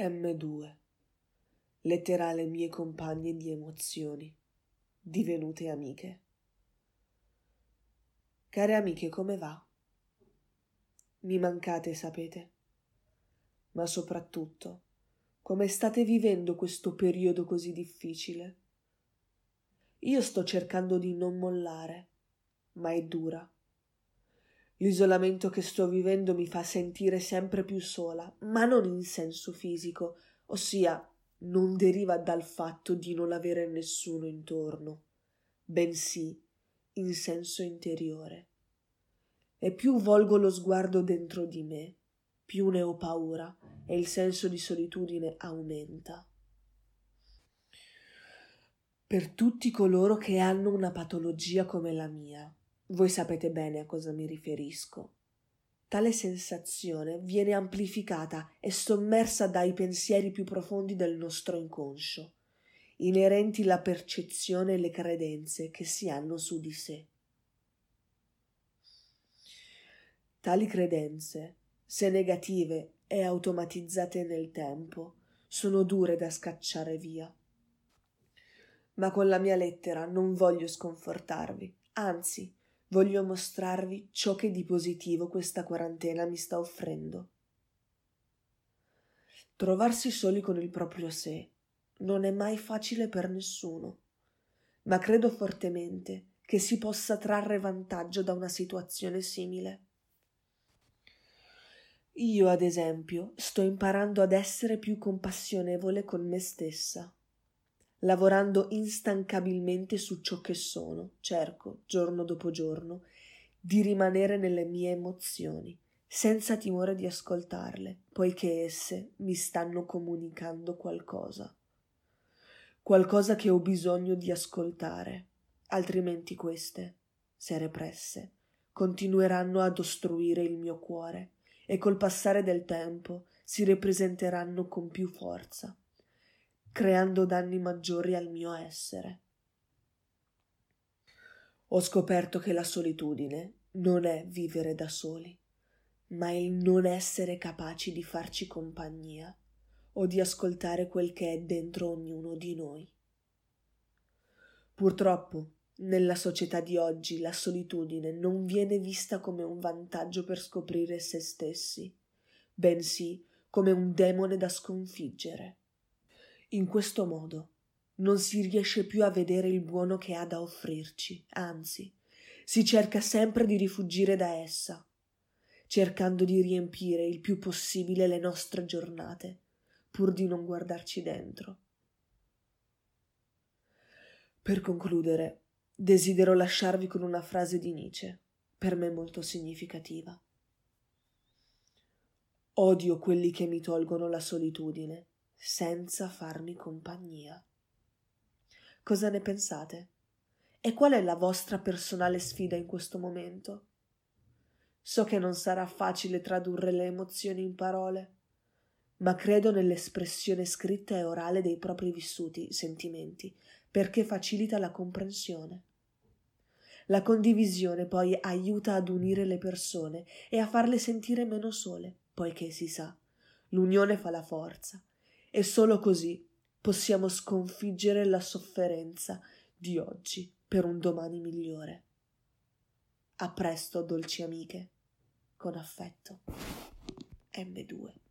M2 Lettera alle mie compagne di emozioni, divenute amiche. Care amiche, come va? Mi mancate, sapete? Ma soprattutto, come state vivendo questo periodo così difficile? Io sto cercando di non mollare, ma è dura L'isolamento che sto vivendo mi fa sentire sempre più sola, ma non in senso fisico, ossia non deriva dal fatto di non avere nessuno intorno, bensì in senso interiore. E più volgo lo sguardo dentro di me, più ne ho paura e il senso di solitudine aumenta. Per tutti coloro che hanno una patologia come la mia, voi sapete bene a cosa mi riferisco. Tale sensazione viene amplificata e sommersa dai pensieri più profondi del nostro inconscio, inerenti la percezione e le credenze che si hanno su di sé. Tali credenze, se negative e automatizzate nel tempo, sono dure da scacciare via. Ma con la mia lettera non voglio sconfortarvi, anzi, voglio mostrarvi ciò che di positivo questa quarantena mi sta offrendo. Trovarsi soli con il proprio sé non è mai facile per nessuno, ma credo fortemente che si possa trarre vantaggio da una situazione simile. Io, ad esempio, sto imparando ad essere più compassionevole con me stessa lavorando instancabilmente su ciò che sono, cerco, giorno dopo giorno, di rimanere nelle mie emozioni, senza timore di ascoltarle, poiché esse mi stanno comunicando qualcosa. Qualcosa che ho bisogno di ascoltare, altrimenti queste, se represse, continueranno ad ostruire il mio cuore e col passare del tempo si ripresenteranno con più forza creando danni maggiori al mio essere. Ho scoperto che la solitudine non è vivere da soli, ma il non essere capaci di farci compagnia o di ascoltare quel che è dentro ognuno di noi. Purtroppo, nella società di oggi la solitudine non viene vista come un vantaggio per scoprire se stessi, bensì come un demone da sconfiggere. In questo modo non si riesce più a vedere il buono che ha da offrirci, anzi, si cerca sempre di rifuggire da essa, cercando di riempire il più possibile le nostre giornate, pur di non guardarci dentro. Per concludere, desidero lasciarvi con una frase di Nietzsche, per me molto significativa. Odio quelli che mi tolgono la solitudine senza farmi compagnia. Cosa ne pensate? E qual è la vostra personale sfida in questo momento? So che non sarà facile tradurre le emozioni in parole, ma credo nell'espressione scritta e orale dei propri vissuti sentimenti, perché facilita la comprensione. La condivisione poi aiuta ad unire le persone e a farle sentire meno sole, poiché si sa, l'unione fa la forza e solo così possiamo sconfiggere la sofferenza di oggi per un domani migliore. A presto, dolci amiche, con affetto. M2